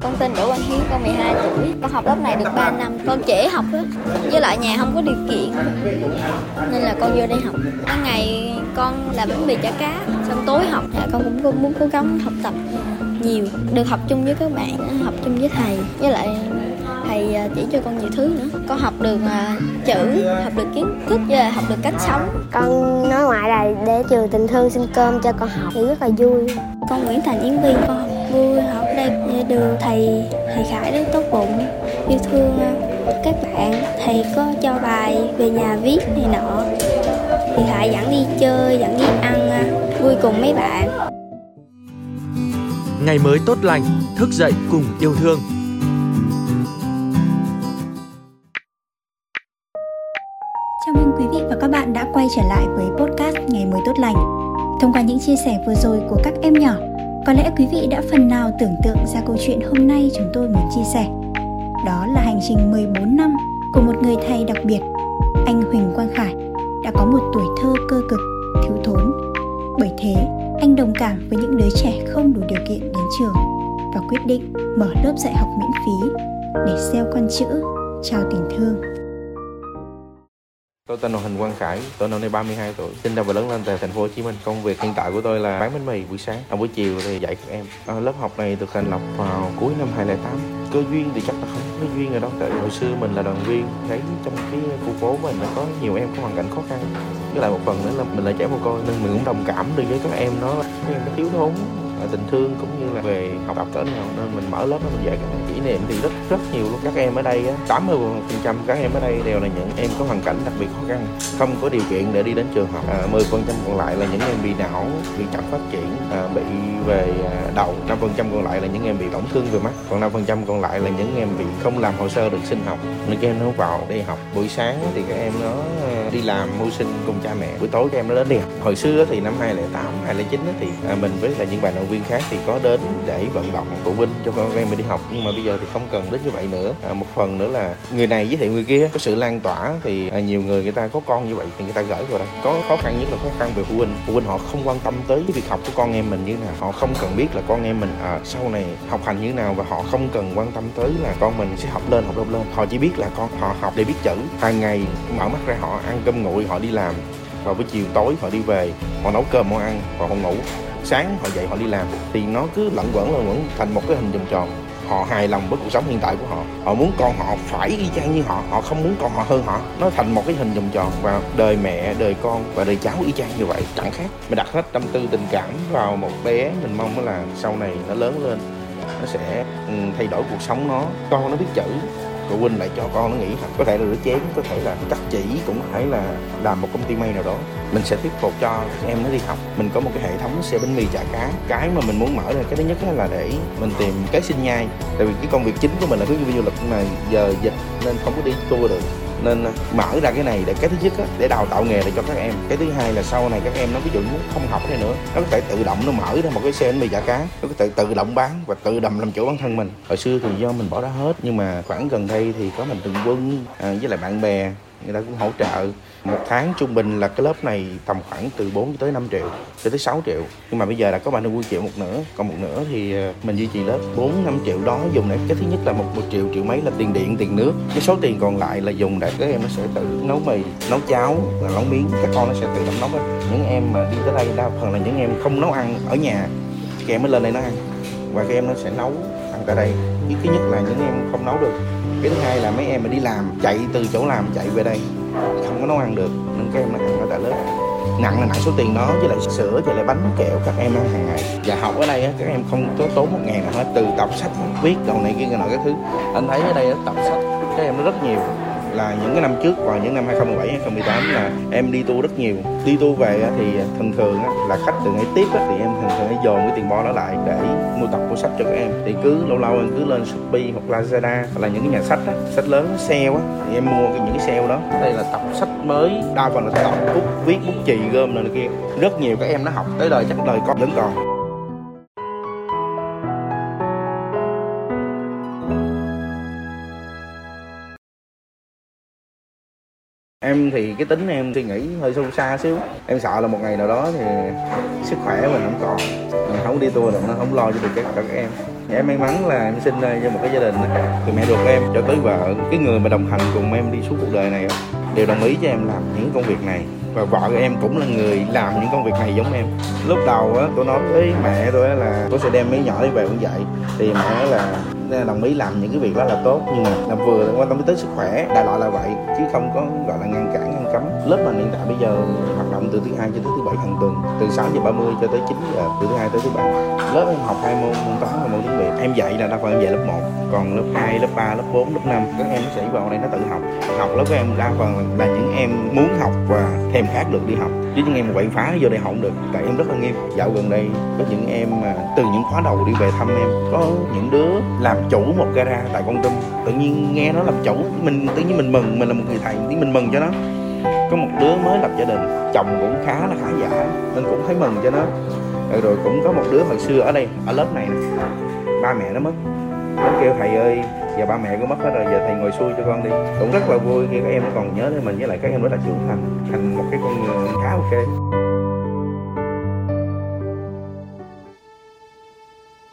Con tên Đỗ Quang Hiếu, con 12 tuổi. Con học lớp này được 3 năm. Con trễ học á, với lại nhà không có điều kiện nên là con vô đây học. Ban ngày con làm bánh mì chả cá, xong tối học dạ con cũng muốn cố gắng học tập nhiều, được học chung với các bạn, học chung với thầy, với lại thầy à, chỉ cho con nhiều thứ nữa. Con học được uh, chữ học được kiến thức và học được cách sống. Con nói ngoại là để trường tình thương xin cơm cho con học. Thì rất là vui. Con Nguyễn Thành Yến Viên con học vui học đây được thầy thầy Khải rất tốt bụng yêu thương các bạn. Thầy có cho bài về nhà viết này nọ. Thì Khải dẫn đi chơi dẫn đi ăn vui cùng mấy bạn. Ngày mới tốt lành thức dậy cùng yêu thương quay trở lại với podcast Ngày mới tốt lành. Thông qua những chia sẻ vừa rồi của các em nhỏ, có lẽ quý vị đã phần nào tưởng tượng ra câu chuyện hôm nay chúng tôi muốn chia sẻ. Đó là hành trình 14 năm của một người thầy đặc biệt, anh Huỳnh Quang Khải, đã có một tuổi thơ cơ cực, thiếu thốn. Bởi thế, anh đồng cảm với những đứa trẻ không đủ điều kiện đến trường và quyết định mở lớp dạy học miễn phí để gieo con chữ, trao tình thương. Tôi tên là Huỳnh Quang Khải, tôi năm nay 32 tuổi, sinh ra và lớn lên tại thành phố Hồ Chí Minh. Công việc hiện tại của tôi là bán bánh mì buổi sáng, à, buổi chiều thì dạy các em. À, lớp học này được thành lập vào cuối năm 2008. Cơ duyên thì chắc là không có duyên rồi đó. Tại hồi xưa mình là đoàn viên, thấy trong cái khu phố mình nó có nhiều em có hoàn cảnh khó khăn. Với lại một phần nữa là mình là trẻ mồ côi nên mình cũng đồng cảm được với các em đó. Các em nó thiếu thốn tình thương cũng như là về học tập cỡ nào. Nên mình mở lớp đó mình dạy các em kỷ niệm thì rất rất nhiều luôn. Các em ở đây 80 phần trăm các em ở đây đều là những em có hoàn cảnh đặc biệt khó khăn không có điều kiện để đi đến trường học. À, 10 phần trăm còn lại là những em bị não bị chậm phát triển à, bị về à, đầu. năm phần trăm còn lại là những em bị tổn thương về mắt. Còn năm phần trăm còn lại là những em bị không làm hồ sơ được sinh học. Nên các em nó vào đây học. Buổi sáng thì các em nó à, đi làm mưu sinh cùng cha mẹ. Buổi tối các em nó đến đi học. Hồi xưa thì năm 2008 2009 thì à, mình với là những bạn đồng viên khác thì có đến để vận động phụ huynh cho con em mình đi học. Nhưng mà bây giờ thì không cần đến như vậy nữa. À, một phần nữa là người này giới thiệu người kia có sự lan tỏa thì à, nhiều người người ta có con như vậy thì người ta gửi vào đây có khó khăn nhất là khó khăn về phụ huynh. Phụ huynh họ không quan tâm tới cái việc học của con em mình như thế nào. Họ không cần biết là con em mình à, sau này học hành như thế nào và họ không cần quan tâm tới là con mình sẽ học lên học lên lên. Họ chỉ biết là con họ học để biết chữ. Hàng ngày mở mắt ra họ ăn cơm nguội họ đi làm và buổi chiều tối họ đi về, họ nấu cơm, họ ăn và họ ngủ. Sáng họ dậy họ đi làm, thì nó cứ lẫn quẩn lẫn quẩn thành một cái hình vòng tròn. Họ hài lòng với cuộc sống hiện tại của họ. Họ muốn con họ phải y chang như họ họ không muốn con họ hơn họ. Nó thành một cái hình vòng tròn và đời mẹ, đời con và đời cháu y chang như vậy, chẳng khác. Mình đặt hết tâm tư, tình cảm vào một bé mình mong là sau này nó lớn lên, nó sẽ ừ, thay đổi cuộc sống nó. Con nó biết chữ phụ huynh lại cho con nó nghỉ. Học có thể là rửa chén, có thể là cắt chỉ, cũng có thể là làm một công ty may nào đó. Mình sẽ thuyết phục cho các em nó đi học. Mình có một cái hệ thống xe bánh mì chả cá. Cái mà mình muốn mở ra, cái thứ nhất là để mình tìm cái sinh nhai. Tại vì cái công việc chính của mình là hướng du lịch, mà giờ dịch nên không có đi tour được nên mở ra cái này để cái thứ nhất á, để đào tạo nghề để cho các em. Cái thứ hai là sau này các em nó ví dụ muốn không học này nữa nó có thể tự động nó mở ra một cái xe bánh mì chả cá nó có thể tự động bán và tự động làm chủ bản thân mình. Hồi xưa thì do mình bỏ ra hết nhưng mà khoảng gần đây thì có mình từng quân à, với lại bạn bè người ta cũng hỗ trợ. Một tháng trung bình là cái lớp này tầm khoảng từ 4 tới 5 triệu cho tới 6 triệu. Nhưng mà bây giờ là có 30 triệu một nửa còn một nửa thì ờ, mình duy trì lớp 4 5 triệu đó dùng để cái thứ nhất là một, một triệu triệu mấy là tiền điện tiền nước. Cái số tiền còn lại là dùng để các em nó sẽ tự nấu mì nấu cháo là nấu miếng. Các con nó sẽ tự làm nấu ấy. những em mà đi tới đây đa phần là những em không nấu ăn ở nhà các em mới lên đây nó ăn. Và các em nó sẽ nấu tại đây. Cái thứ nhất là những em không nấu được. Cái thứ hai là mấy em mà đi làm chạy từ chỗ làm chạy về đây không có nấu ăn được. Nên các em nó ăn ở tại lớp. Nặng là nặng số tiền đó với lại sữa với lại bánh kẹo các em ăn hàng ngày. Và học ở đây á, các em không có tốn một ngàn nào hết. Từ đọc sách viết đầu này kia nọ cái thứ. Anh thấy ở đây tập sách các em nó rất nhiều là những cái năm trước vào những năm 2017 2018 là em đi tour rất nhiều. Đi tour về thì à, thường thường là khách từ ngay tiếp thì em thường thường hay dồn cái tiền bo đó lại để mua tập mua sách cho các em. Thì cứ lâu lâu em cứ lên Shopee hoặc Lazada hoặc là những cái nhà sách á, sách lớn sale á thì em mua những cái sale đó. Đây là tập sách mới đa phần là tập bút viết bút chì gom này kia. Rất nhiều các em nó học tới đời chắc đời con vẫn còn. Em thì cái tính em suy nghĩ hơi sâu xa xíu. Em sợ là một ngày nào đó thì sức khỏe mình không còn. Mình không đi tour được nó không lo cho được các, các em. Thì em may mắn là em sinh ra cho một cái gia đình từ mẹ ruột em. Cho tới vợ cái người mà đồng hành cùng em đi suốt cuộc đời này đều đồng ý cho em làm những công việc này. Và vợ của em cũng là người làm những công việc này giống em. Lúc đầu á tôi nói với mẹ tôi là tôi sẽ đem mấy nhỏ đi về cũng vậy. Thì mẹ là nên đồng ý làm những cái việc đó là tốt. Nhưng mà làm vừa là quan tâm tới sức khỏe đại loại là vậy chứ không có gọi là ngăn cản ngăn cấm. Lớp mình hiện tại bây giờ hoạt động từ thứ hai cho tới thứ bảy hàng tuần từ 6 giờ 30 cho tới 9 giờ từ thứ hai tới thứ bảy. Lớp em học hai môn môn toán và môn tiếng việt. Em dạy là đa phần em dạy lớp 1 còn lớp 2, lớp 3, lớp 4, lớp 5 các em sẽ vào đây nó tự học. Học lớp của em đa phần là những em muốn học và thèm khát được đi học chứ những em mà quậy phá vô đây không được tại em rất là nghiêm. Dạo gần đây có những em mà từ những khóa đầu đi về thăm em có những đứa làm chủ một gara tại con tum tự nhiên nghe nó làm chủ mình tự nhiên mình mừng mình là một người thầy thì mình mừng cho nó. Có một đứa mới lập gia đình chồng cũng khá là khá giả nên cũng thấy mừng cho nó. Rồi, rồi cũng có một đứa hồi xưa ở đây ở lớp này ba mẹ nó mất nó kêu, thầy ơi, giờ ba mẹ cũng mất hết rồi, giờ thầy ngồi xuôi cho con đi. Cũng rất là vui khi các em còn nhớ đến mình, với lại các em rất là trưởng thành thành một cái con người khá ok.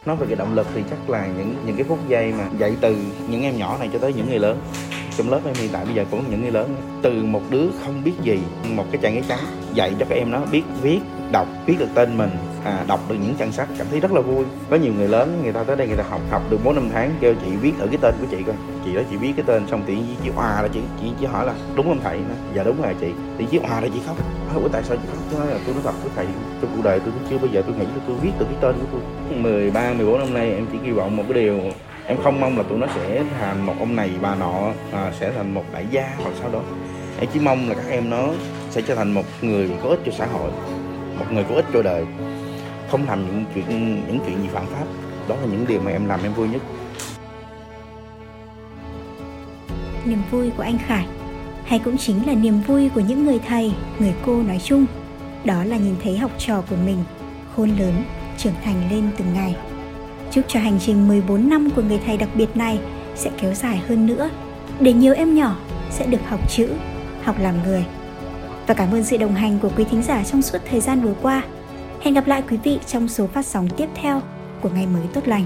Nói về cái động lực thì chắc là những những cái phút giây mà dạy từ những em nhỏ này cho tới những người lớn. Trong lớp em hiện tại bây giờ cũng những người lớn. Từ một đứa không biết gì, một cái chàng giấy trắng dạy cho các em nó biết viết đọc viết được tên mình à, đọc được những trang sách cảm thấy rất là vui. Có nhiều người lớn người ta tới đây người ta học học được bốn năm tháng kêu chị viết thử cái tên của chị coi. Chị đó chị viết cái tên xong tiện chị hòa là chị chị chỉ hỏi là đúng không thầy? Nó dạ đúng rồi chị. Thì chị hòa là chị khóc. Ủa tại sao chị khóc? Tôi nói là tôi nói thật với thầy trong cuộc đời tôi chưa bao giờ tôi nghĩ là tôi viết được cái tên của tôi. 13, 14 năm nay em chỉ kỳ vọng một cái điều em không mong là tụi nó sẽ thành một ông này bà nọ à, sẽ thành một đại gia hoặc sau đó. Em chỉ mong là các em nó sẽ trở thành một người có ích cho xã hội một người có ích cho đời không làm những chuyện những chuyện gì phạm pháp đó là những điều mà em làm em vui nhất niềm vui của anh Khải hay cũng chính là niềm vui của những người thầy, người cô nói chung đó là nhìn thấy học trò của mình khôn lớn, trưởng thành lên từng ngày. Chúc cho hành trình 14 năm của người thầy đặc biệt này sẽ kéo dài hơn nữa để nhiều em nhỏ sẽ được học chữ, học làm người. Và cảm ơn sự đồng hành của quý thính giả trong suốt thời gian vừa qua. Hẹn gặp lại quý vị trong số phát sóng tiếp theo của ngày mới tốt lành.